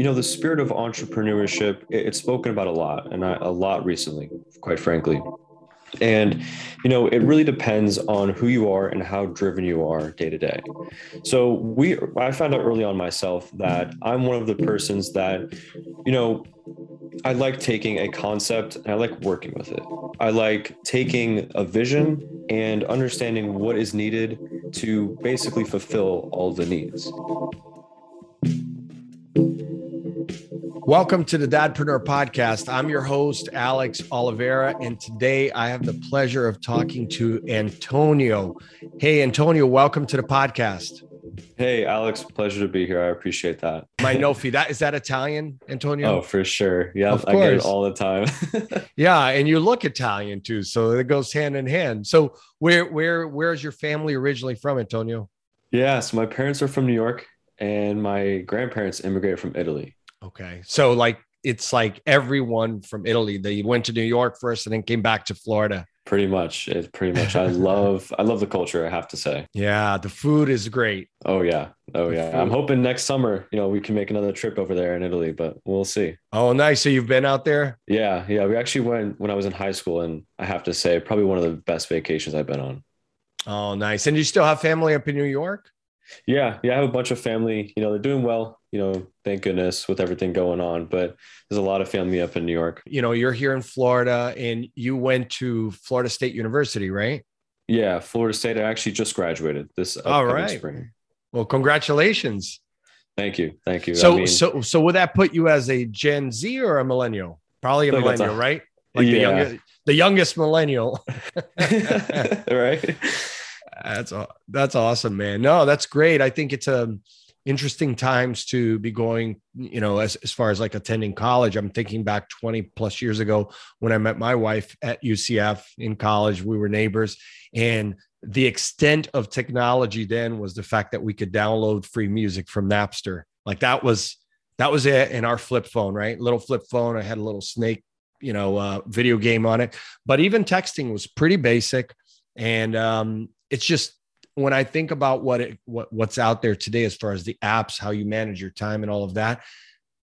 you know, the spirit of entrepreneurship, it, it's spoken about a lot and I, a lot recently, quite frankly. And, you know, it really depends on who you are and how driven you are day to day. So we, I found out early on myself that I'm one of the persons that, you know, I like taking a concept and I like working with it. I like taking a vision and understanding what is needed to basically fulfill all the needs. Welcome to the Dadpreneur Podcast. I'm your host, Alex Oliveira, and today I have the pleasure of talking to Antonio. Hey, Antonio, welcome to the podcast. Hey, Alex, pleasure to be here. I appreciate that. My Nofi, that is that Italian, Antonio? Oh, for sure. Yeah, I get it all the time. yeah, and you look Italian too, so it goes hand in hand. So, where where where's your family originally from, Antonio? Yeah, so my parents are from New York, and my grandparents immigrated from Italy. Okay. So like it's like everyone from Italy. They went to New York first and then came back to Florida. Pretty much. It's pretty much. I love I love the culture, I have to say. Yeah, the food is great. Oh yeah. Oh yeah. I'm hoping next summer, you know, we can make another trip over there in Italy, but we'll see. Oh, nice. So you've been out there? Yeah, yeah. We actually went when I was in high school and I have to say probably one of the best vacations I've been on. Oh, nice. And you still have family up in New York? Yeah, yeah, I have a bunch of family. You know, they're doing well. You know, thank goodness with everything going on. But there's a lot of family up in New York. You know, you're here in Florida, and you went to Florida State University, right? Yeah, Florida State. I actually just graduated this. All right. Spring. Well, congratulations. Thank you. Thank you. So, I mean, so, so would that put you as a Gen Z or a millennial? Probably a millennial, a, right? Like yeah. the youngest, the youngest millennial. right. That's that's awesome, man. No, that's great. I think it's a um, interesting times to be going, you know, as, as far as like attending college. I'm thinking back 20 plus years ago when I met my wife at UCF in college. We were neighbors. And the extent of technology then was the fact that we could download free music from Napster. Like that was that was it in our flip phone, right? Little flip phone. I had a little snake, you know, uh, video game on it. But even texting was pretty basic. And um, it's just when I think about what it what what's out there today as far as the apps, how you manage your time and all of that,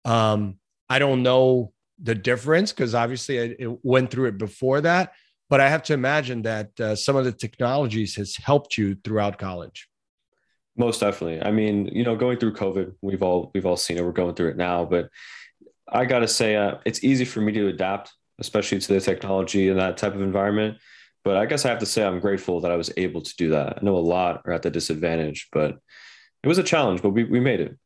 um, I don't know the difference because obviously I, it went through it before that. But I have to imagine that uh, some of the technologies has helped you throughout college. Most definitely. I mean, you know, going through COVID, we've all we've all seen it. We're going through it now, but I got to say, uh, it's easy for me to adapt, especially to the technology and that type of environment but I guess I have to say I'm grateful that I was able to do that. I know a lot are at the disadvantage, but it was a challenge, but we, we made it.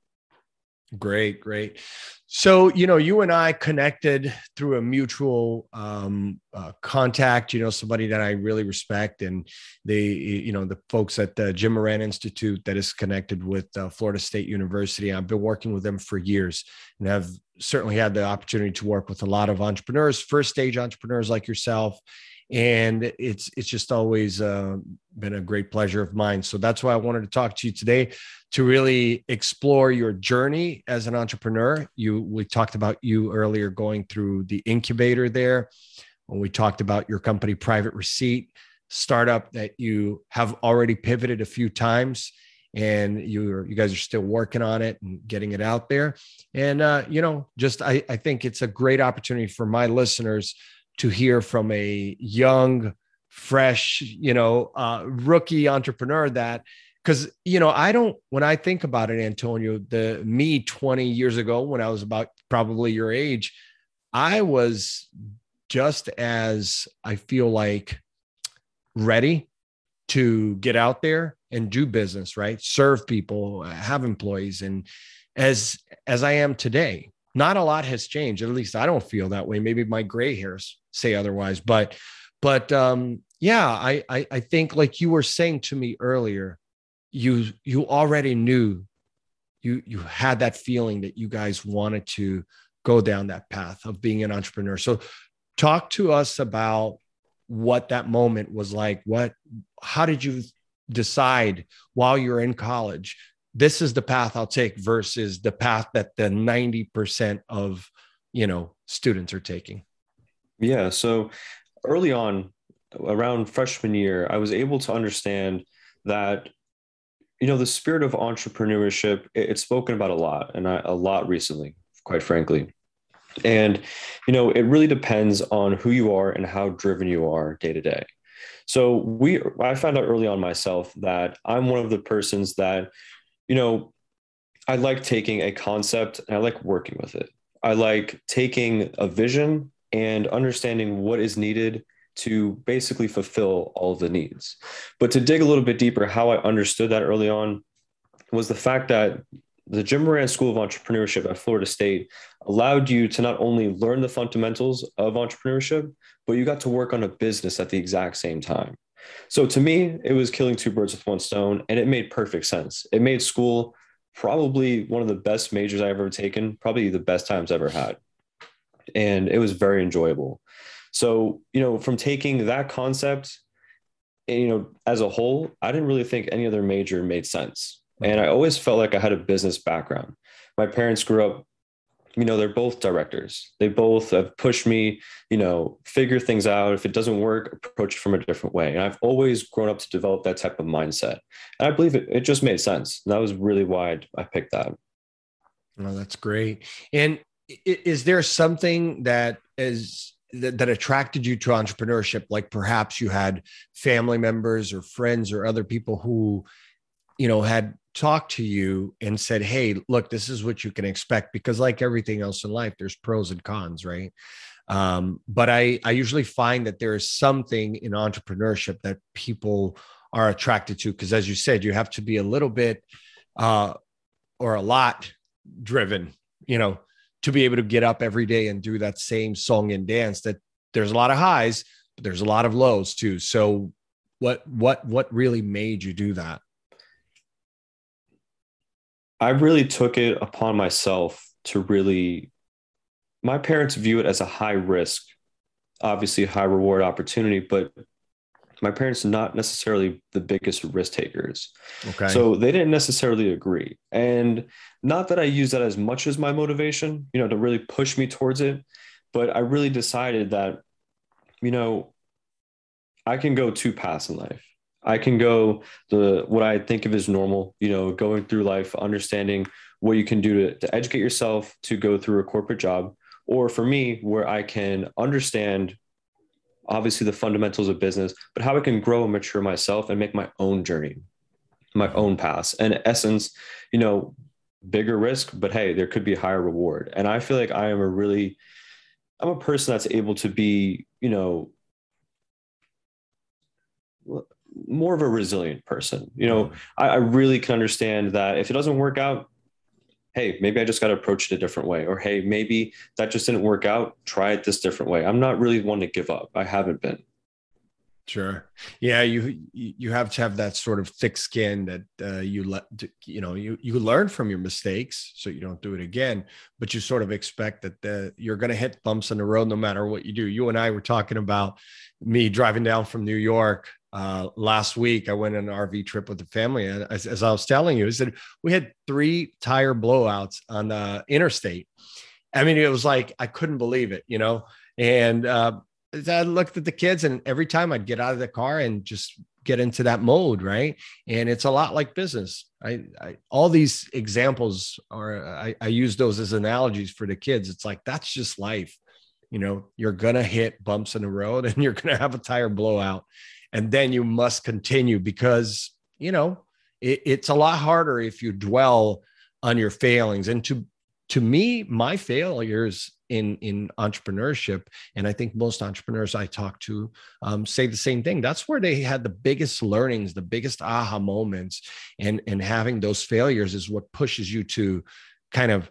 Great, great. So, you know, you and I connected through a mutual um, uh, contact, you know, somebody that I really respect. And they, you know, the folks at the Jim Moran Institute that is connected with uh, Florida State University. I've been working with them for years and have certainly had the opportunity to work with a lot of entrepreneurs, first stage entrepreneurs like yourself and it's it's just always uh, been a great pleasure of mine. So that's why i wanted to talk to you today to really explore your journey as an entrepreneur. You we talked about you earlier going through the incubator there. When we talked about your company private receipt startup that you have already pivoted a few times and you you guys are still working on it and getting it out there. And uh, you know just I, I think it's a great opportunity for my listeners to hear from a young, fresh, you know, uh, rookie entrepreneur that because you know i don't when i think about it antonio the me 20 years ago when i was about probably your age i was just as i feel like ready to get out there and do business right? Serve people have employees and as as i am today not a lot has changed at least i don't feel that way maybe my gray hairs say otherwise. But but um, yeah, I, I I think like you were saying to me earlier, you you already knew you you had that feeling that you guys wanted to go down that path of being an entrepreneur. So talk to us about what that moment was like. What how did you decide while you're in college this is the path I'll take versus the path that the 90% of you know students are taking? Yeah. So early on, around freshman year, I was able to understand that, you know, the spirit of entrepreneurship, it, it's spoken about a lot and I, a lot recently, quite frankly. And, you know, it really depends on who you are and how driven you are day to day. So we, I found out early on myself that I'm one of the persons that, you know, I like taking a concept and I like working with it. I like taking a vision and understanding what is needed to basically fulfill all the needs. But to dig a little bit deeper, how I understood that early on was the fact that the Jim Moran School of Entrepreneurship at Florida State allowed you to not only learn the fundamentals of entrepreneurship, but you got to work on a business at the exact same time. So to me, it was killing two birds with one stone, and it made perfect sense. It made school probably one of the best majors I've ever taken, probably the best times I've ever had. And it was very enjoyable. So, you know, from taking that concept, you know, as a whole, I didn't really think any other major made sense. And I always felt like I had a business background. My parents grew up, you know, they're both directors. They both have pushed me, you know, figure things out. If it doesn't work, approach it from a different way. And I've always grown up to develop that type of mindset. And I believe it, it just made sense. And that was really why I picked that. Oh, that's great. And is there something that is that attracted you to entrepreneurship like perhaps you had family members or friends or other people who you know had talked to you and said hey look this is what you can expect because like everything else in life there's pros and cons right? Um, but i i usually find that there is something in entrepreneurship that people are attracted to because as you said you have to be a little bit uh, or a lot driven you know to be able to get up every day and do that same song and dance that there's a lot of highs but there's a lot of lows too. So what what what really made you do that i really took it upon myself to really my parents view it as a high risk obviously high reward opportunity but my parents not necessarily the biggest risk takers. Okay. So they didn't necessarily agree. And not that I use that as much as my motivation, you know, to really push me towards it, but I really decided that, you know, I can go two paths in life. I can go the what I think of as normal, you know, going through life, understanding what you can do to, to educate yourself to go through a corporate job. Or for me, where I can understand obviously the fundamentals of business, but how I can grow and mature myself and make my own journey, my own path. And in essence, you know, bigger risk, but hey, there could be a higher reward. And I feel like I am a really, I'm a person that's able to be, you know, more of a resilient person. You know, I, I really can understand that if it doesn't work out, hey, maybe I just got to approach it a different way. Or hey, maybe that just didn't work out. Try it this different way. I'm not really one to give up. I haven't been. Sure. Yeah, you you have to have that sort of thick skin that uh, you let you know you you learn from your mistakes so you don't do it again, but you sort of expect that the, you're going to hit bumps in the road no matter what you do. You and I were talking about me driving down from New York uh, last week, I went on an RV trip with the family, and as, as I was telling you, I said we had three tire blowouts on the interstate. I mean, it was like I couldn't believe it, you know. And uh, I looked at the kids, and every time I'd get out of the car and just get into that mode, right? And it's a lot like business. I, I all these examples are I, I use those as analogies for the kids. It's like that's just life. You know, you're gonna hit bumps in the road, and you're gonna have a tire blowout and then you must continue because you know it, it's a lot harder if you dwell on your failings. And to to me my failures in in entrepreneurship and i think most entrepreneurs i talk to um, say the same thing. That's where they had the biggest learnings the biggest aha moments and and having those failures is what pushes you to kind of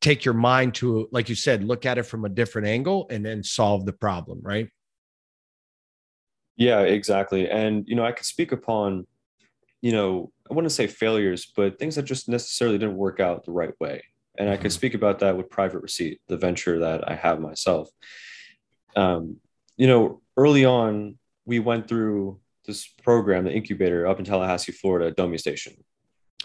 take your mind to like you said look at it from a different angle and then solve the problem right yeah, exactly. And, you know, I could speak upon, you know, I wouldn't say failures, but things that just necessarily didn't work out the right way. And I could mm-hmm. speak about that with Private Receipt, the venture that I have myself. Um, you know, early on, we went through this program, the incubator up in Tallahassee, Florida, Domi Station.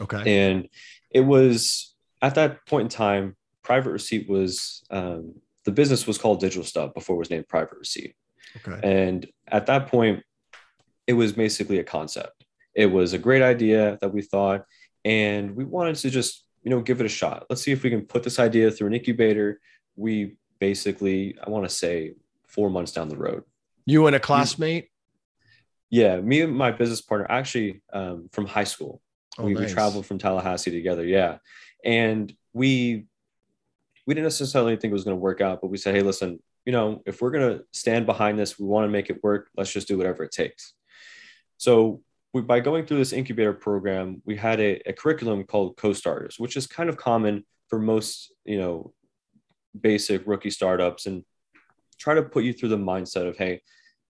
Okay. And it was at that point in time, Private Receipt was um, the business was called Digital Stuff before it was named Private Receipt. Okay. And at that point, it was basically a concept. It was a great idea that we thought, and we wanted to just you know, give it a shot. Let's see if we can put this idea through an incubator. We basically, I want to say, four months down the road. You and a classmate? Yeah, me and my business partner, actually um, from high school. Oh, we, nice. we traveled from Tallahassee together. Yeah, and we we didn't necessarily think it was going to work out, but we said, hey, listen, you know, if we're going to stand behind this, we want to make it work. Let's just do whatever it takes. So we, by going through this incubator program, we had a, a curriculum called co-starters, which is kind of common for most, you know, basic rookie startups and try to put you through the mindset of, hey,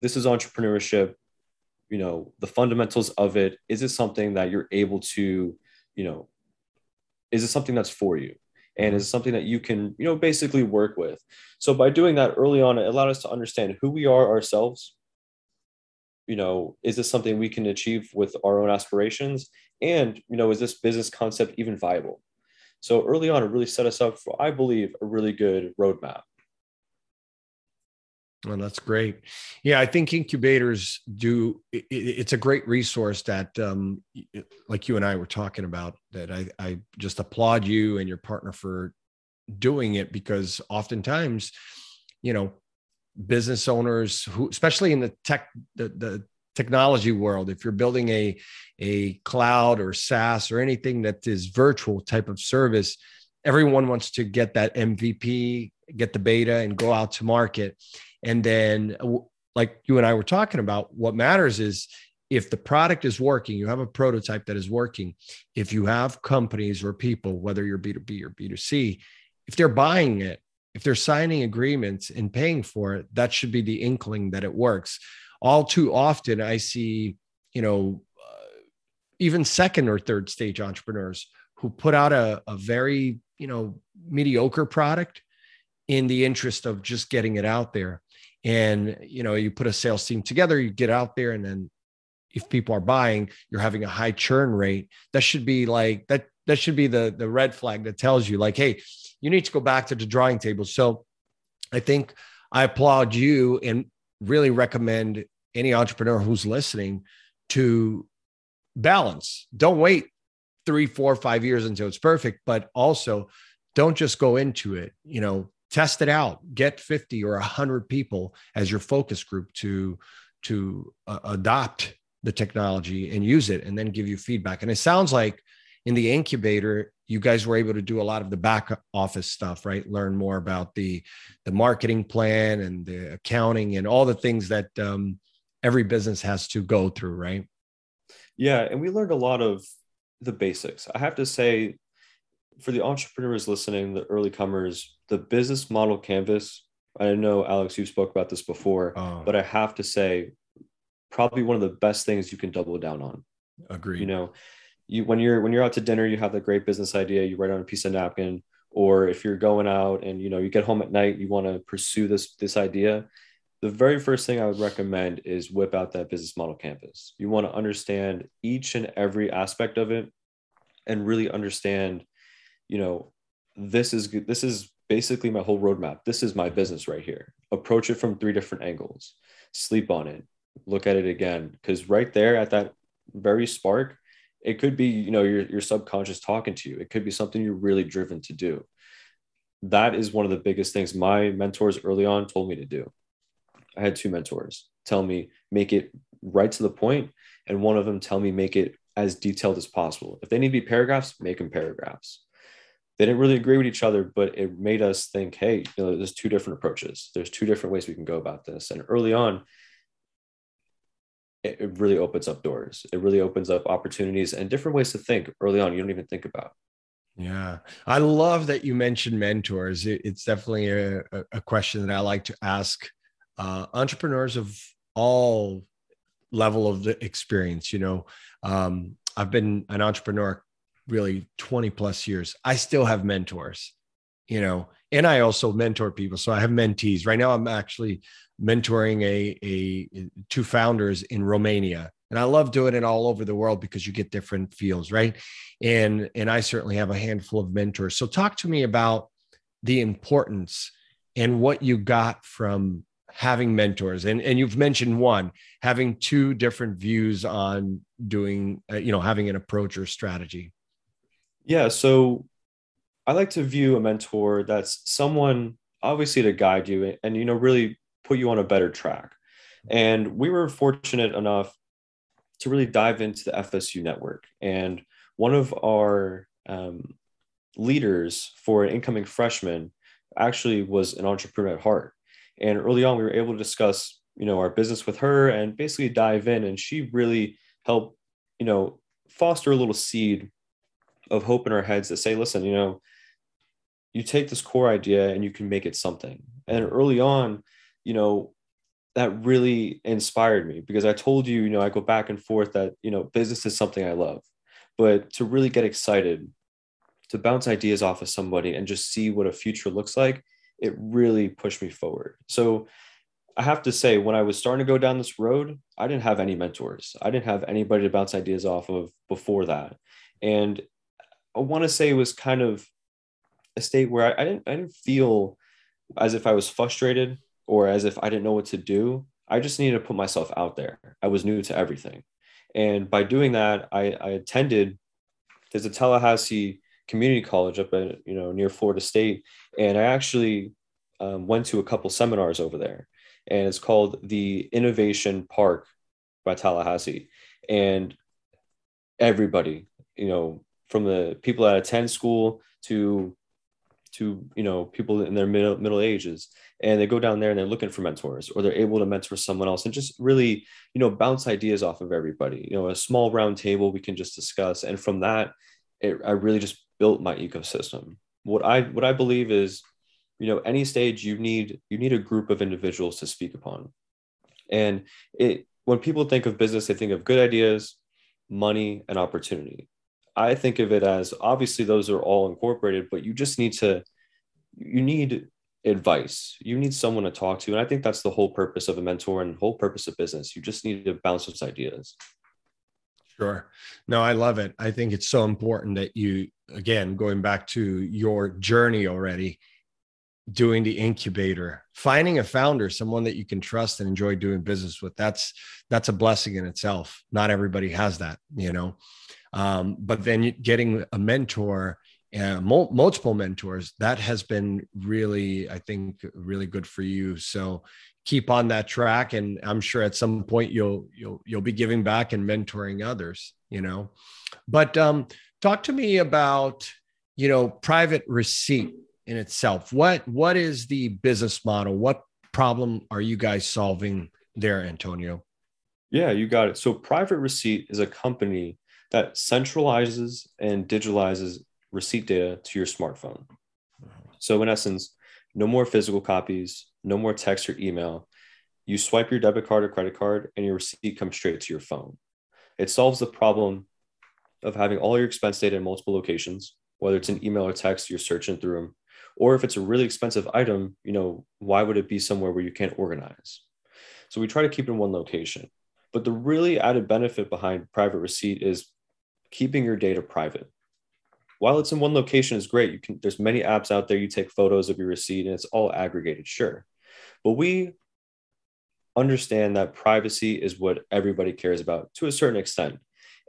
this is entrepreneurship, you know, the fundamentals of it. Is it something that you're able to, you know, is it something that's for you? And is something that you can you know basically work with. So by doing that early on it allowed us to understand who we are ourselves. You know is this something we can achieve with our own aspirations? And you know is this business concept even viable? So early on it really set us up for i believe a really good roadmap well, that's great. Yeah, I think incubators do. It, it's a great resource that, um, like you and I were talking about, that I, I just applaud you and your partner for doing it because oftentimes, you know, business owners who, especially in the tech, the, the technology world, if you're building a a cloud or SaaS or anything that is virtual type of service, everyone wants to get that MVP, get the beta, and go out to market and then, like you and I were talking about, what matters is if the product is working, you have a prototype that is working. If you have companies or people, whether you're B2B or B2C, if they're buying it, if they're signing agreements and paying for it, that should be the inkling that it works. All too often, I see, you know, uh, even second or third stage entrepreneurs who put out a, a very, you know, mediocre product in the interest of just getting it out there and you know you put a sales team together you get out there and then if people are buying you're having a high churn rate that should be like that that should be the the red flag that tells you like hey you need to go back to the drawing table. So i think i applaud you and really recommend any entrepreneur who's listening to balance. Don't wait three four five years until it's perfect but also don't just go into it you know test it out get 50 or 100 people as your focus group to to uh, adopt the technology and use it and then give you feedback. And it sounds like in the incubator you guys were able to do a lot of the back office stuff right? Learn more about the the marketing plan and the accounting and all the things that um, every business has to go through right? Yeah and we learned a lot of the basics. I have to say for the entrepreneurs listening the early comers the business model canvas i know alex you spoke about this before oh. but i have to say probably one of the best things you can double down on. Agree you know you when you're when you're out to dinner you have the great business idea you write on a piece of napkin or if you're going out and you know you get home at night you want to pursue this this idea the very first thing i would recommend is whip out that business model canvas. You want to understand each and every aspect of it and really understand you know this is this is basically my whole roadmap. This is my business right here. Approach it from three different angles. Sleep on it. Look at it again. Because right there at that very spark, it could be, you know, your, your subconscious talking to you. It could be something you're really driven to do. That is one of the biggest things my mentors early on told me to do. I had two mentors tell me, make it right to the point, and one of them tell me, make it as detailed as possible. If they need to be paragraphs, make them paragraphs they didn't really agree with each other, but it made us think, hey, you know, there's two different approaches. There's two different ways we can go about this. And early on, it, it really opens up doors. It really opens up opportunities and different ways to think early on. You don't even think about. Yeah, I love that you mentioned mentors. It, it's definitely a, a, question that I like to ask uh, entrepreneurs of all level of the experience. You know, um, I've been an entrepreneur really 20 plus years, I still have mentors, you know, and I also mentor people. So I have mentees. Right now, I'm actually mentoring a, a two founders in Romania. And I love doing it all over the world because you get different fields, right? And and I certainly have a handful of mentors. So talk to me about the importance and what you got from having mentors and and you've mentioned one having two different views on doing uh, you know having an approach or strategy yeah. So I like to view a mentor that's someone obviously to guide you and, you know, really put you on a better track. And we were fortunate enough to really dive into the FSU network. And one of our um, leaders for an incoming freshman actually was an entrepreneur at heart. And early on, we were able to discuss, you know, our business with her and basically dive in. And she really helped, you know, foster a little seed of hope in our heads to say, listen, you know, you take this core idea and you can make it something. And early on, you know, that really inspired me because I told you, you know, I go back and forth that, you know, business is something I love. But to really get excited, to bounce ideas off of somebody and just see what a future looks like, it really pushed me forward. So I have to say, when I was starting to go down this road, I didn't have any mentors. I didn't have anybody to bounce ideas off of before that. And I want to say it was kind of a state where I, I didn't I didn't feel as if I was frustrated or as if I didn't know what to do. I just needed to put myself out there. I was new to everything. And by doing that, I, I attended, there's a Tallahassee community college up at, you know, near Florida State. And I actually um, went to a couple seminars over there. And it's called the Innovation Park by Tallahassee. And everybody, you know, from the people that attend school to to you know people in their middle middle ages. And they go down there and they're looking for mentors or they're able to mentor someone else and just really you know bounce ideas off of everybody. You know a small round table we can just discuss. And from that it, i really just built my ecosystem. What i what i believe is you know any stage you need you need a group of individuals to speak upon. And it when people think of business they think of good ideas money and opportunity I think of it as obviously those are all incorporated, but you just need to, you need advice. You need someone to talk to. And I think that's the whole purpose of a mentor and whole purpose of business. You just need to bounce those ideas. Sure. No, I love it. I think it's so important that you, again, going back to your journey already, doing the incubator, finding a founder, someone that you can trust and enjoy doing business with. That's that's a blessing in itself. Not everybody has that, you know. Um, but then getting a mentor, uh, multiple mentors, that has been really, I think, really good for you. So keep on that track, and I'm sure at some point you'll you'll you'll be giving back and mentoring others. You know, but um, talk to me about you know private receipt in itself. What what is the business model? What problem are you guys solving there, Antonio? Yeah, you got it. So private receipt is a company that centralizes and digitalizes receipt data to your smartphone. So, in essence, no more physical copies, no more text or email. You swipe your debit card or credit card, and your receipt comes straight to your phone. It solves the problem of having all your expense data in multiple locations, whether it's an email or text, you're searching through them. Or if it's a really expensive item, you know, why would it be somewhere where you can't organize? So we try to keep it in one location. But the really added benefit behind private receipt is keeping your data private. While it's in one location is great, you can there's many apps out there you take photos of your receipt and it's all aggregated, sure. But we understand that privacy is what everybody cares about to a certain extent.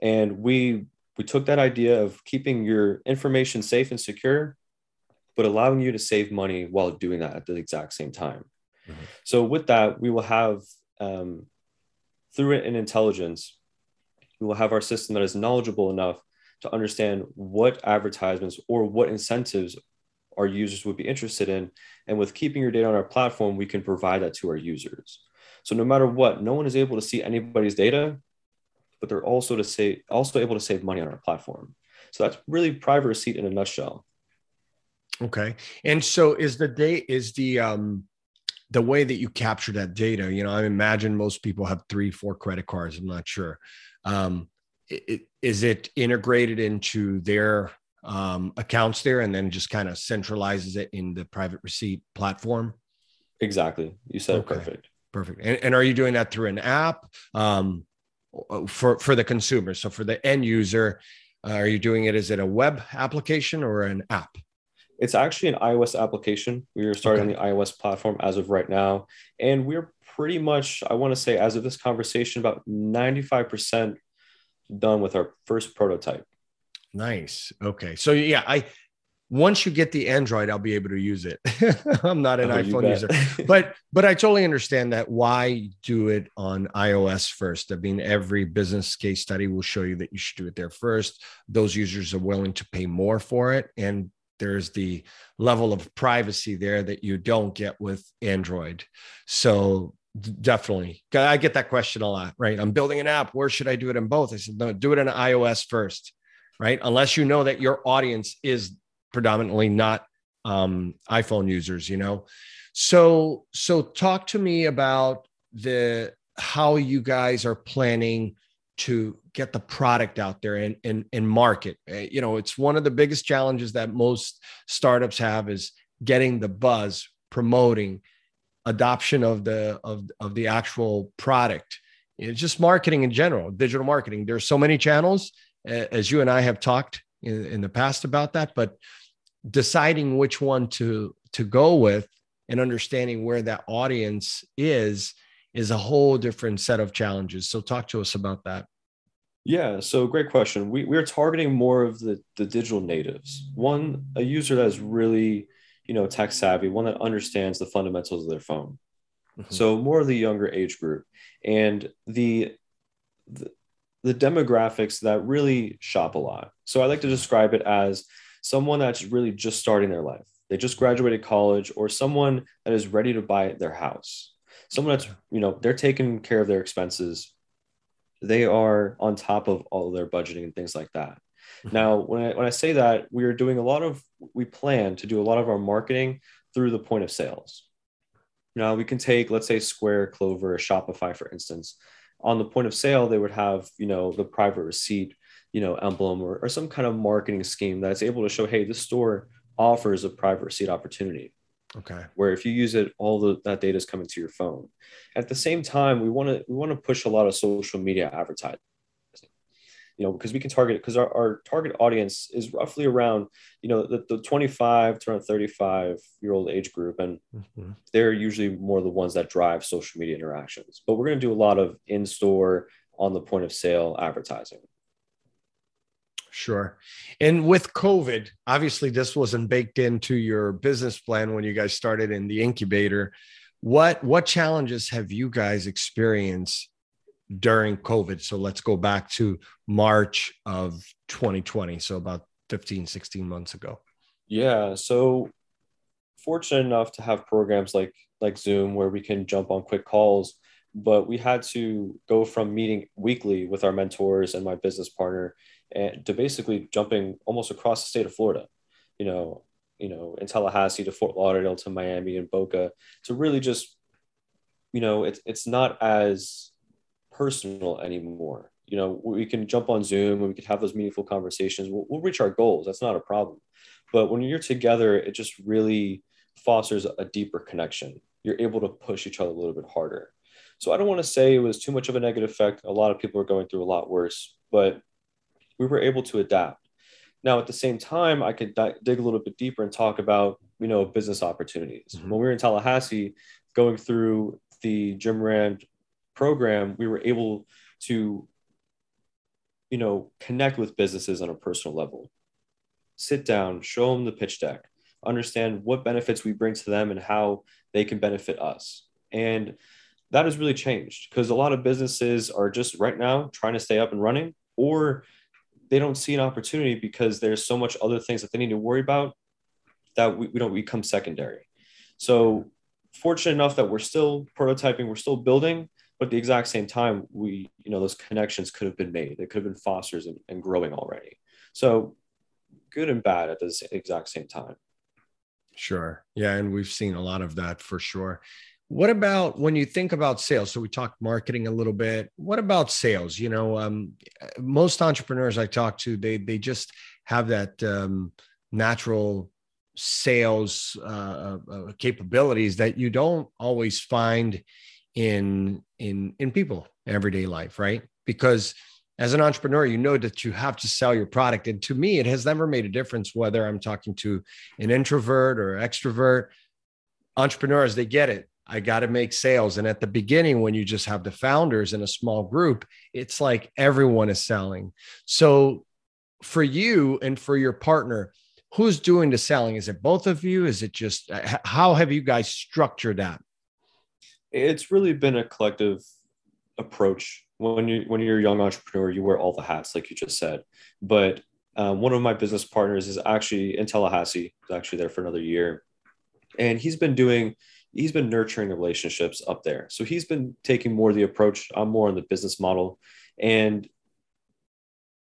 And we we took that idea of keeping your information safe and secure, but allowing you to save money while doing that at the exact same time. Mm-hmm. So with that, we will have um, through it an intelligence we will have our system that is knowledgeable enough to understand what advertisements or what incentives our users would be interested in. And with keeping your data on our platform, we can provide that to our users. So no matter what, no one is able to see anybody's data, but they're also to say also able to save money on our platform. So that's really private receipt in a nutshell. Okay. And so is the date is the um the way that you capture that data, you know, I imagine most people have three, four credit cards. I'm not sure. Um, it, is it integrated into their um, accounts there and then just kind of centralizes it in the private receipt platform? Exactly. You said okay. perfect. Perfect. And, and, are you doing that through an app um, for for the consumer? So for the end user, uh, are you doing it? Is it a web application or an app? It's actually an iOS application. We are starting okay. on the iOS platform as of right now, and we're pretty much, I want to say, as of this conversation, about 95% done with our first prototype. Nice. Okay. So, yeah, I, once you get the Android, I'll be able to use it. I'm not an oh, iPhone user, but but I totally understand that. Why do it on iOS first? I mean, every business case study will show you that you should do it there first. Those users are willing to pay more for it, and there's the level of privacy there that you don't get with Android. So definitely, I get that question a lot. Right? I'm building an app. Where should I do it in both? I said, no, do it in iOS first right? Unless you know that your audience is predominantly not um, iPhone users, you know. So so talk to me about the how you guys are planning to get the product out there and, and, and market. Eh, you know, it's one of the biggest challenges that most startups have is getting the buzz, promoting, adoption of the of, of the actual product. It's just marketing in general, digital marketing. There's so many channels, as you and I have talked in, in the past about that, but deciding which one to to go with and understanding where that audience is is a whole different set of challenges. So talk to us about that. Yeah, so great question. We we're targeting more of the the digital natives. One a user that is really, you know, tech savvy, one that understands the fundamentals of their phone. Mm-hmm. So more of the younger age group and the, the the demographics that really shop a lot. So I like to describe it as someone that's really just starting their life. They just graduated college or someone that is ready to buy their house. Someone that's, you know, they're taking care of their expenses. They are on top of all of their budgeting and things like that. Mm-hmm. Now, when I, when I say that, we are doing a lot of, we plan to do a lot of our marketing through the point of sales. Now, we can take, let's say, Square, Clover, Shopify, for instance. On the point of sale, they would have, you know, the private receipt you know emblem or, or some kind of marketing scheme that's able to show hey this store offers a private receipt opportunity okay. Where if you use it all the, that data is coming to your phone. At the same time we want to we want to push a lot of social media advertising. You know because we can target because our, our target audience is roughly around you know the, the 25 to around 35 year old age group and mm-hmm. they're usually more the ones that drive social media interactions. But we're going to do a lot of in-store on the point of sale advertising Sure. And with COVID, obviously this wasn't baked into your business plan when you guys started in the incubator. What what challenges have you guys experienced during COVID? So let's go back to March of 2020, so about 15 16 months ago. Yeah, so fortunate enough to have programs like like Zoom where we can jump on quick calls but we had to go from meeting weekly with our mentors and my business partner and to basically jumping almost across the state of Florida, you know, you know, in Tallahassee to Fort Lauderdale to Miami and Boca to really just, you know, it's it's not as personal anymore. You know, we can jump on Zoom and we can have those meaningful conversations. We'll, we'll reach our goals. That's not a problem. But when you're together, it just really fosters a deeper connection. You're able to push each other a little bit harder. So I don't want to say it was too much of a negative effect. A lot of people are going through a lot worse, but we were able to adapt. Now, at the same time, I could di- dig a little bit deeper and talk about, you know, business opportunities. Mm-hmm. When we were in Tallahassee, going through the Jim Moran program, we were able to, you know, connect with businesses on a personal level. Sit down, show them the pitch deck, understand what benefits we bring to them and how they can benefit us. And that has really changed because a lot of businesses are just right now trying to stay up and running or they don't see an opportunity because there's so much other things that they need to worry about that we, we don't become secondary. So fortunate enough that we're still prototyping, we're still building, but at the exact same time, we, you know, those connections could have been made. They could have been fosters and, and growing already. So good and bad at the exact same time. Sure. Yeah. And we've seen a lot of that for sure. What about when you think about sales? So we talked marketing a little bit. What about sales? You know, um, most entrepreneurs I talk to, they they just have that um, natural sales uh, uh, uh capabilities that you don't always find in in in people everyday life, right? Because as an entrepreneur, you know that you have to sell your product, and to me, it has never made a difference whether I'm talking to an introvert or extrovert. Entrepreneurs, they get it I got to make sales. And at the beginning, when you just have the founders in a small group, it's like everyone is selling. So for you and for your partner, who's doing the selling? Is it both of you? Is it just how have you guys structured that? It's really been a collective approach. When you when you're a young entrepreneur, you wear all the hats, like you just said. But um, one of my business partners is actually in Tallahassee. He's actually there for another year, and he's been doing he's been nurturing the relationships up there. So he's been taking more the approach. I'm more on the business model, and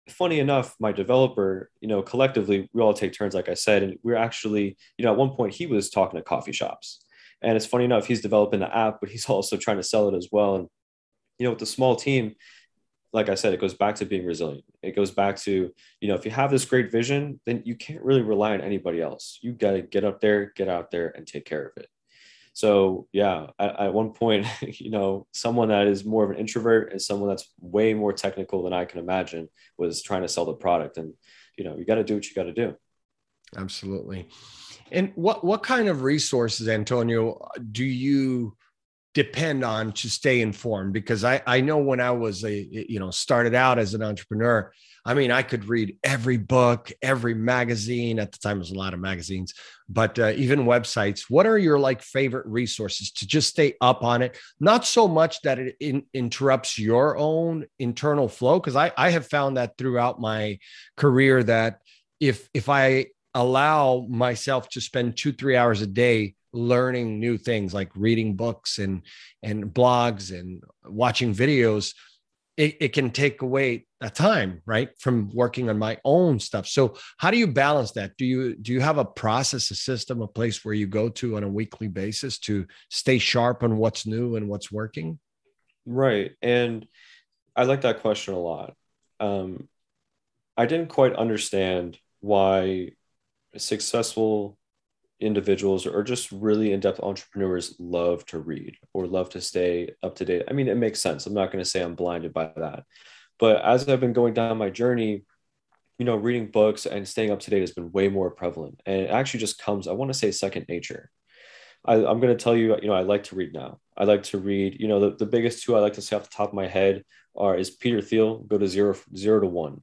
funny enough, my developer, you know, collectively, we all take turns, like I said, and we're actually, you know, at one point he was talking to coffee shops. And it's funny enough, he's developing the app, but he's also trying to sell it as well. And, you know, with the small team, like I said, it goes back to being resilient. It goes back to, you know, if you have this great vision, then you can't really rely on anybody else. You got to get up there, get out there, and take care of it. So yeah, at, at, one point, you know, someone that is more of an introvert and someone that's way more technical than I can imagine was trying to sell the product. And you know, you got to do what you got to do. Absolutely. And what what kind of resources, Antonio, do you depend on to stay informed? Because I I know when I was a you know started out as an entrepreneur, I mean, I could read every book, every magazine. At the time, was a lot of magazines, but uh, even websites. What are your like favorite resources to just stay up on it? Not so much that it in, interrupts your own internal flow, because I, I have found that throughout my career that if if I allow myself to spend two three hours a day learning new things like reading books and and blogs and watching videos it, it can take away a time right from working on my own stuff. So how do you balance that? Do you do you have a process a system a place where you go to on a weekly basis to stay sharp on what's new and what's working? Right and i like that question a lot. Um, i didn't quite understand why successful individuals or just really in-depth entrepreneurs love to read or love to stay up to date. I mean, it makes sense. I'm not going to say I'm blinded by that. But as I've been going down my journey, you know, reading books and staying up to date has been way more prevalent. And it actually just comes, I want to say second nature. I, am going to tell you, you know, I like to read now. I like to read, you know, the, the biggest two I like to say off the top of my head are is Peter Thiel, go to zero, zero to one.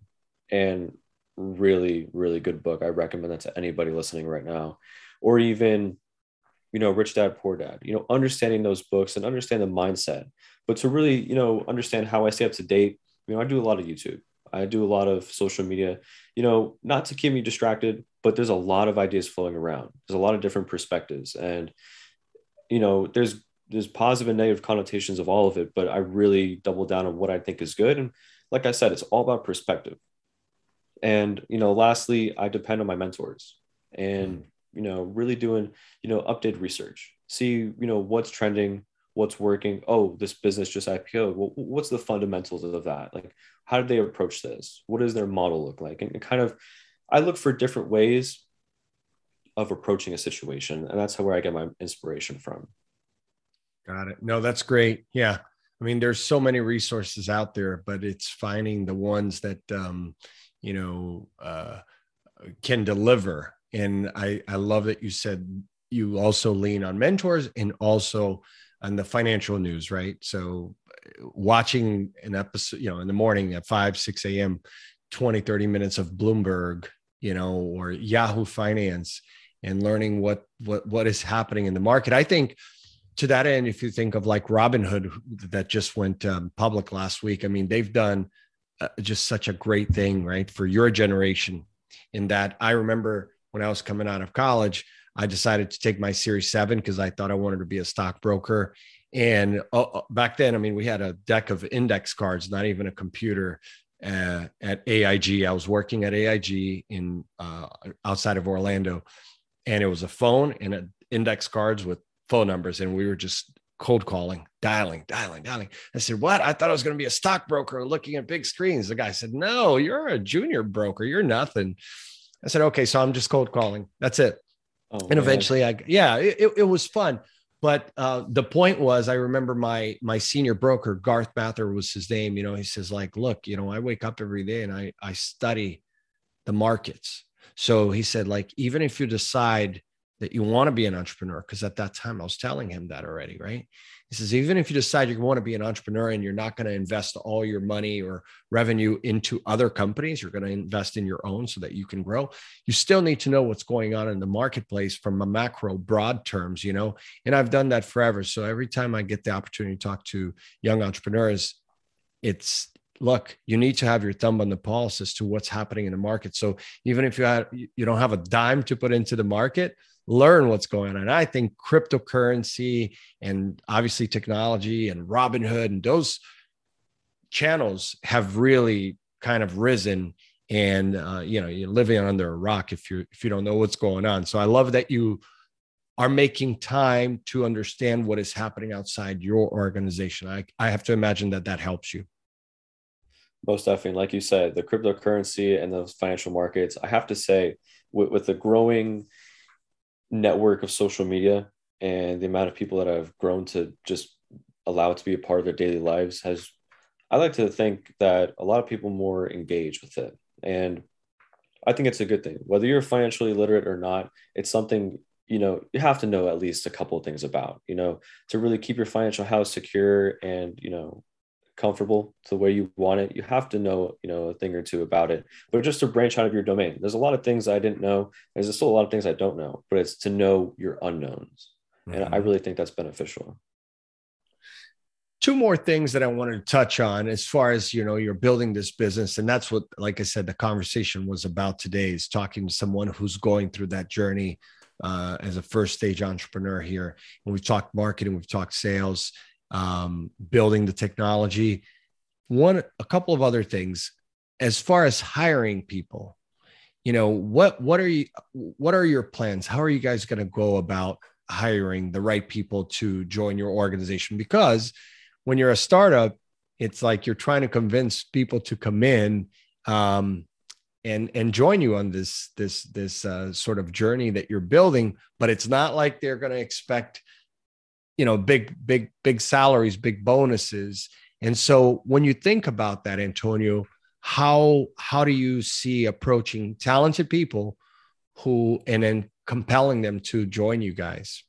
And really, really good book. I recommend that to anybody listening right now or even you know rich dad poor dad you know understanding those books and understand the mindset. But to really you know understand how i stay up to date you know i do a lot of youtube. I do a lot of social media you know not to keep me distracted but there's a lot of ideas flowing around. There's a lot of different perspectives and you know there's there's positive and negative connotations of all of it but i really double down on what i think is good. And like i said it's all about perspective. And you know lastly i depend on my mentors. And mm. You know really doing you know updated research. See you know what's trending what's working. Oh this business just ipo well, what's the fundamentals of that? Like how did they approach this? What does their model look like? And, kind of i look for different ways of approaching a situation and that's where i get my inspiration from. Got it. No that's great. Yeah. I mean there's so many resources out there but it's finding the ones that um you know uh can deliver and I, I love that you said you also lean on mentors and also on the financial news, right? So watching an episode, you know, in the morning at 5, 6 a.m., 20, 30 minutes of Bloomberg, you know, or Yahoo Finance and learning what what what is happening in the market. I think to that end, if you think of like Robinhood that just went um, public last week, I mean, they've done uh, just such a great thing, right, for your generation. In that, I remember when I was coming out of college, I decided to take my Series 7 because I thought I wanted to be a stockbroker. And uh, back then, I mean, we had a deck of index cards, not even a computer. Uh, at AIG, I was working at AIG in uh, outside of Orlando, and it was a phone and a index cards with phone numbers, and we were just cold calling, dialing, dialing, dialing. I said, "What? I thought I was going to be a stockbroker looking at big screens." The guy said, "No, you're a junior broker. You're nothing." I said, okay, so I'm just cold calling. That's it. Oh, and man. eventually I, yeah, it, it was fun. But uh, the point was, I remember my my senior broker, Garth Mather was his name. You know, he says like, look, you know, I wake up every day and I I study the markets. So he said like, even if you decide that you want to be an entrepreneur because at that time I was telling him that already, right? He says, even if you decide you want to be an entrepreneur and you're not going to invest all your money or revenue into other companies, you're going to invest in your own so that you can grow. You still need to know what's going on in the marketplace from a macro, broad terms, you know. And I've done that forever. So every time I get the opportunity to talk to young entrepreneurs, it's look you need to have your thumb on the pulse as to what's happening in the market so even if you have you don't have a dime to put into the market learn what's going on. I think cryptocurrency and obviously technology and Robinhood and those channels have really kind of risen. And uh, you know, you're living under a rock if you if you don't know what's going on. So I love that you are making time to understand what is happening outside your organization. I, I have to imagine that that helps you. Most definitely. Like you said, the cryptocurrency and the financial markets, I have to say, with, with the growing network of social media and the amount of people that I've grown to just allow it to be a part of their daily lives has i like to think that a lot of people more engage with it. And i think it's a good thing. Whether you're financially literate or not it's something you know you have to know at least a couple of things about you know to really keep your financial house secure and you know comfortable to the way you want it, you have to know, you know, a thing or two about it. But just to branch out of your domain, there's a lot of things I didn't know. There's still a lot of things I don't know, but it's to know your unknowns. Mm-hmm. And I mm-hmm. really think that's beneficial. Two more things that I wanted to touch on as far as you know, you're building this business, and that's what, like I said, the conversation was about today is talking to someone who's going through that journey uh, as a first stage entrepreneur here. And we've talked marketing, we've talked sales, um, building the technology. One, a couple of other things as far as hiring people. You know what? What are you? What are your plans? How are you guys going to go about hiring the right people to join your organization? Because when you're a startup, it's like you're trying to convince people to come in um, and and join you on this this this uh, sort of journey that you're building. But it's not like they're going to expect you know big big big salaries big bonuses. And so when you think about that antonio how how do you see approaching talented people who and then compelling them to join you guys?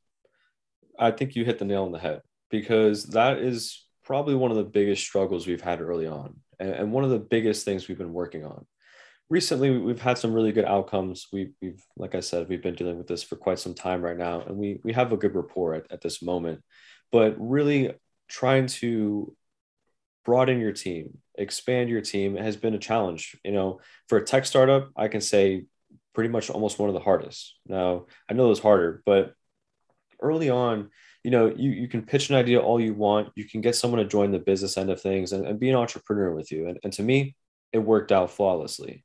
I think you hit the nail on the head because that is probably one of the biggest struggles we've had early on and, one of the biggest things we've been working on recently we've had some really good outcomes. We, have like I said, we've been dealing with this for quite some time right now, and we we have a good rapport at, at this moment. But really trying to broaden your team, expand your team has been a challenge. You know, for a tech startup, I can say pretty much almost one of the hardest. Now I know it's harder, but early on, you know, you, you can pitch an idea all you want. You can get someone to join the business end of things and, and be an entrepreneur with you. And, and to me, it worked out flawlessly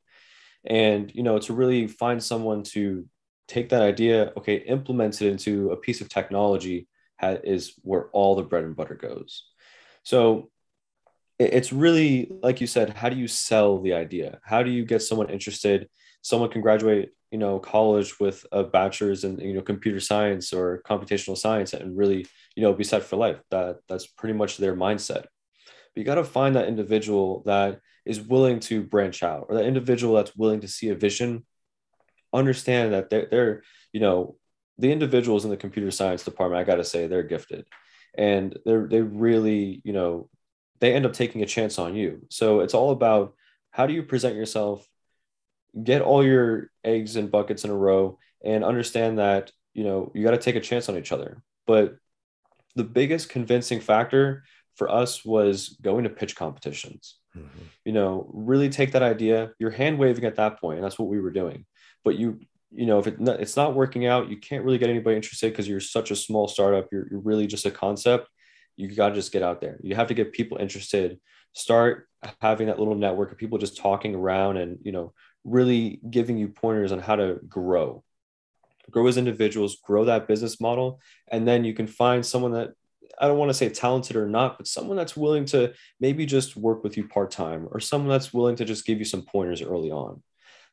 and you know to really find someone to take that idea okay implement it into a piece of technology is where all the bread and butter goes. So it's really like you said how do you sell the idea? How do you get someone interested? Someone can graduate you know college with a bachelor's in you know computer science or computational science and really you know be set for life. That that's pretty much their mindset but you got to find that individual that is willing to branch out or that individual that's willing to see a vision. Understand that they're, they're you know the individuals in the computer science department i got to say they're gifted. And they're they really you know they end up taking a chance on you. So it's all about how do you present yourself get all your eggs and buckets in a row and understand that you know you got to take a chance on each other. But the biggest convincing factor for us was going to pitch competitions. Mm-hmm. you know really take that idea you're hand waving at that point and that's what we were doing. But you you know if it, it's not working out you can't really get anybody interested because you're such a small startup you're, you're really just a concept you got to just get out there. You have to get people interested. Start having that little network of people just talking around and you know really giving you pointers on how to grow. Grow as individuals grow that business model and then you can find someone that I don't want to say talented or not, but someone that's willing to maybe just work with you part time or someone that's willing to just give you some pointers early on.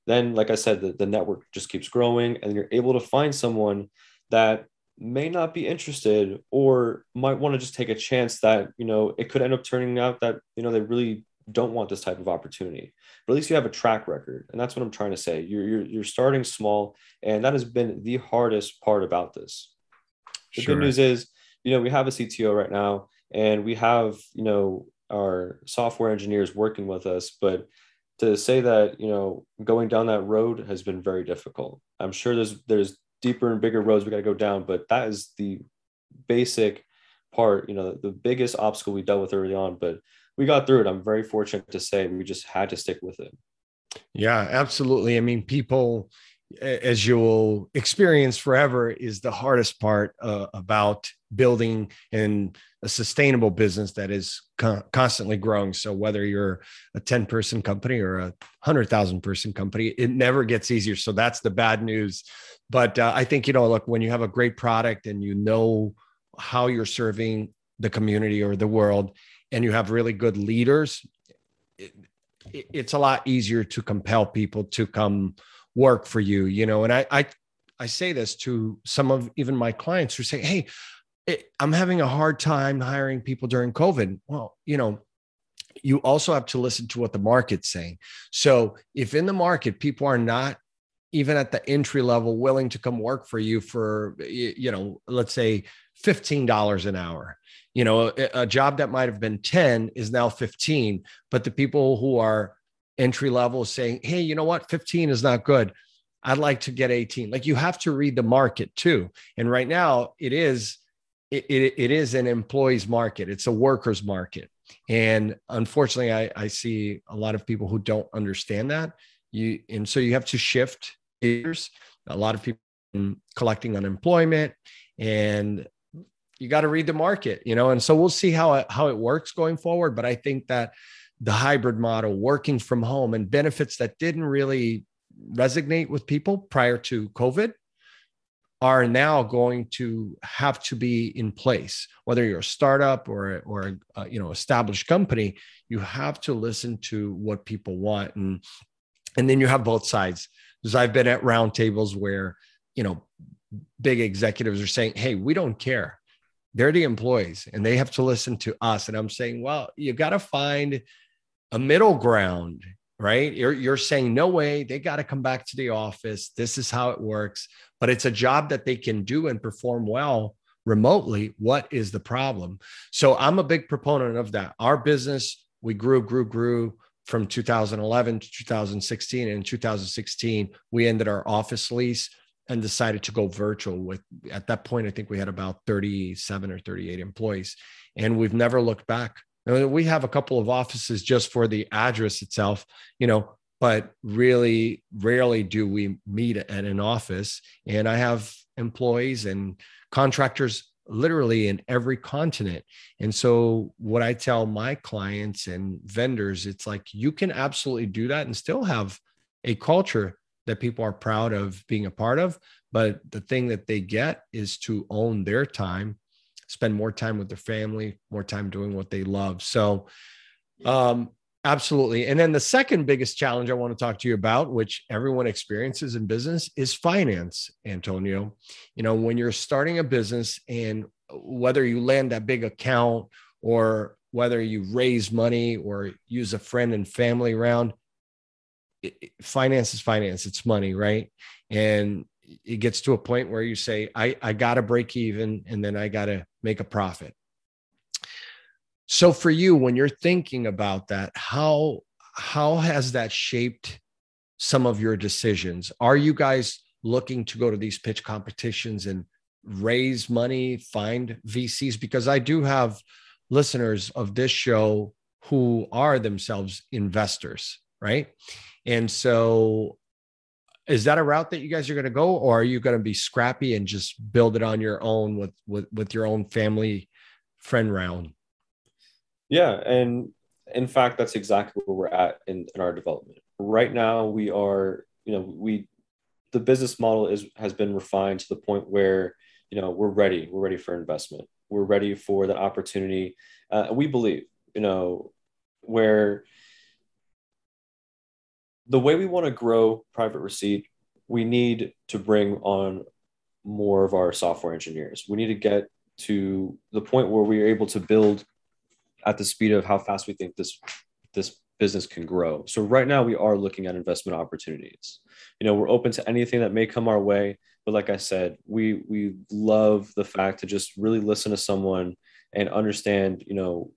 Then, like I said, the, the network just keeps growing and you're able to find someone that may not be interested or might want to just take a chance that, you know, it could end up turning out that, you know, they really don't want this type of opportunity but at least you have a track record and that's what i'm trying to say you're you're, you're starting small and that has been the hardest part about this the sure. good news is you know we have a cto right now and we have you know our software engineers working with us but to say that you know going down that road has been very difficult. I'm sure there's there's deeper and bigger roads we got to go down but that is the basic part you know the biggest obstacle we dealt with early on but we got through it. I'm very fortunate to say we just had to stick with it. Yeah absolutely. I mean people as you'll experience forever is the hardest part uh, about building and a sustainable business that is co- constantly growing. So whether you're a 10 person company or a 100000 person company it never gets easier. So that's the bad news. But uh, i think you know look when you have a great product and you know how you're serving the community or the world and you have really good leaders it, it's a lot easier to compel people to come work for you you know? And i i i say this to some of even my clients who say hey i'm having a hard time hiring people during covid. Well you know you also have to listen to what the market's saying. So if in the market people are not even at the entry level willing to come work for you for you know let's say $15 an hour you know a, a job that might have been 10 is now 15 but the people who are entry level saying, hey, you know what? 15 is not good. I'd like to get 18. Like you have to read the market too. And right now it is it, it, it is an employees market. It's a workers market. And unfortunately, I, I see a lot of people who don't understand that. You and so you have to shift ears. A lot of people collecting unemployment and you got to read the market, you know. And so we'll see how it, how it works going forward. But I think that the hybrid model, working from home, and benefits that didn't really resonate with people prior to COVID are now going to have to be in place. Whether you're a startup or or a, you know established company, you have to listen to what people want, and and then you have both sides. Because I've been at roundtables where you know big executives are saying, "Hey, we don't care." They're the employees, and they have to listen to us. And I'm saying, well, you got to find a middle ground, right? You're, you're saying, no way, they got to come back to the office. This is how it works. But it's a job that they can do and perform well remotely. What is the problem? So I'm a big proponent of that. Our business, we grew, grew, grew from 2011 to 2016. And in 2016, we ended our office lease and decided to go virtual with at that point i think we had about 37 or 38 employees and we've never looked back we have a couple of offices just for the address itself, you know, but really rarely do we meet at an office. And I have employees and contractors literally in every continent. And so, what I tell my clients and vendors, it's like you can absolutely do that and still have a culture that people are proud of being a part of. But the thing that they get is to own their time spend more time with their family, more time doing what they love. So, um, absolutely. And then the second biggest challenge I want to talk to you about, which everyone experiences in business, is finance, Antonio. You know, when you're starting a business and whether you land that big account or whether you raise money or use a friend and family round, finance is finance, it's money, right? And it gets to a point where you say, I, I got to break even and then I got to make a profit. So for you, when you're thinking about that, how how has that shaped some of your decisions? Are you guys looking to go to these pitch competitions and raise money, find VCs? Because I do have listeners of this show who are themselves investors, right? And so is that a route that you guys are going to go or are you going to be scrappy and just build it on your own with with with your own family friend round? Yeah and in fact that's exactly where we're at in, in our development. Right now we are you know we the business model is has been refined to the point where you know we're ready we're ready for investment. We're ready for that opportunity. Uh, we believe you know where the way we want to grow private receipt, we need to bring on more of our software engineers. We need to get to the point where we are able to build at the speed of how fast we think this this business can grow. So right now we are looking at investment opportunities. You know, we're open to anything that may come our way, but like I said, we we love the fact to just really listen to someone and understand, you know,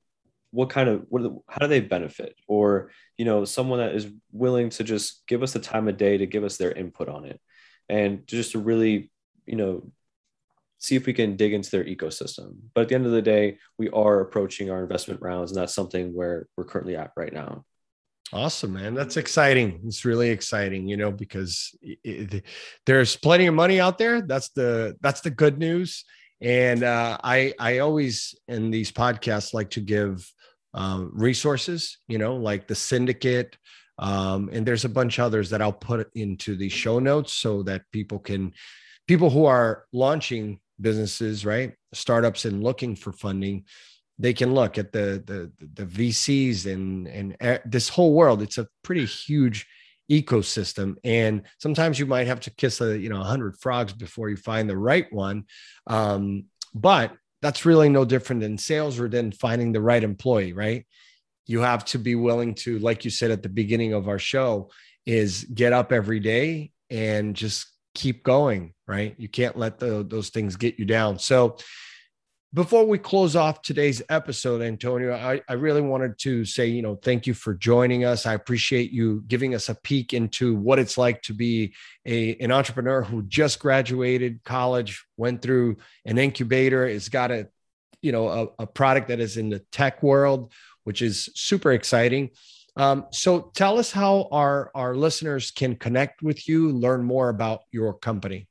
what kind of what the, how do they benefit or you know someone that is willing to just give us the time of day to give us their input on it and just to really you know see if we can dig into their ecosystem. But at the end of the day, we are approaching our investment rounds, and that's something where we're currently at right now. Awesome, man. That's exciting. It's really exciting, you know, because it, there's plenty of money out there. That's the that's the good news. And uh, I I always in these podcasts like to give um, resources, you know, like the syndicate. Um, and there's a bunch others that I'll put into the show notes so that people can people who are launching businesses, right? Startups and looking for funding, they can look at the the the VCs and and this whole world. It's a pretty huge ecosystem, and sometimes you might have to kiss a you know a hundred frogs before you find the right one. Um, but that's really no different than sales or than finding the right employee, right? You have to be willing to, like you said at the beginning of our show, is get up every day and just keep going, right? You can't let the, those things get you down. So, before we close off today's episode, Antonio, I, I really wanted to say, you know, thank you for joining us. I appreciate you giving us a peek into what it's like to be a, an entrepreneur who just graduated college, went through an incubator, has got a, you know, a, a product that is in the tech world, which is super exciting. Um, so tell us how our, our listeners can connect with you, learn more about your company.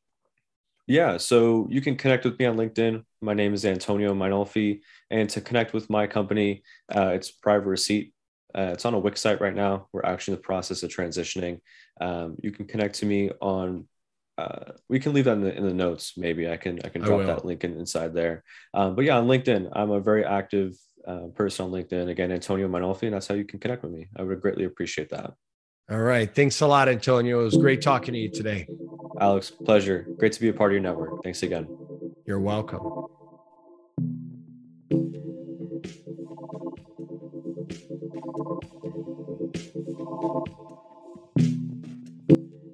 Yeah, so you can connect with me on LinkedIn. My name is Antonio Mainolfi. And to connect with my company, uh, it's Private Receipt. Uh, it's on a Wix site right now. We're actually in the process of transitioning. Um, you can connect to me on. Uh, we can leave that in the, in the notes. Maybe I can I can drop I that link in, inside there. Um, but yeah, on LinkedIn, I'm a very active uh, person on LinkedIn. Again, Antonio Mainolfi, and that's how you can connect with me. I would greatly appreciate that. All right. Thanks a lot, Antonio. It was great talking to you today. Alex, pleasure. Great to be a part of your network. Thanks again. You're welcome.